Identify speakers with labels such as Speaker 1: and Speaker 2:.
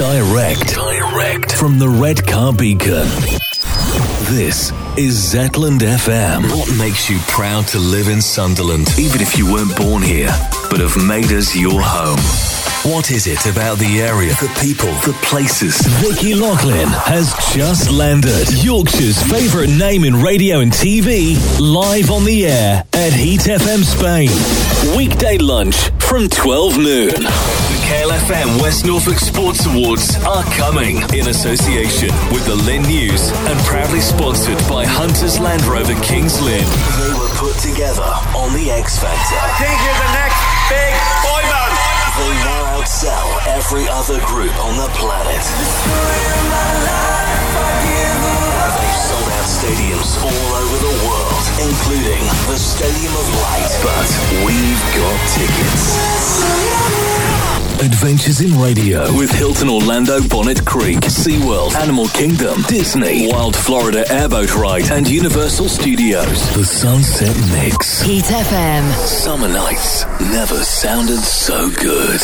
Speaker 1: Direct. Direct. From the Redcar Beacon. This is Zetland FM. What makes you proud to live in Sunderland, even if you weren't born here, but have made us your home? What is it about the area, the people, the places? Vicky Lachlan has just landed. Yorkshire's favourite name in radio and TV, live on the air at Heat FM Spain. Weekday lunch from 12 noon. The KLFM West Norfolk Sports Awards are coming in association with the Lynn News and proudly sponsored by Hunters Land Rover Kings Lynn. They were put together on the X Factor.
Speaker 2: I think you're the next big boy band.
Speaker 1: They now outsell every other group on the planet. They've sold out stadiums all over the world, including the Stadium of Light. But we've got tickets. Adventures in Radio with Hilton Orlando Bonnet Creek, SeaWorld, Animal Kingdom, Disney, Wild Florida Airboat Ride, and Universal Studios. The Sunset Mix.
Speaker 3: Heat FM.
Speaker 1: Summer nights never sounded so good.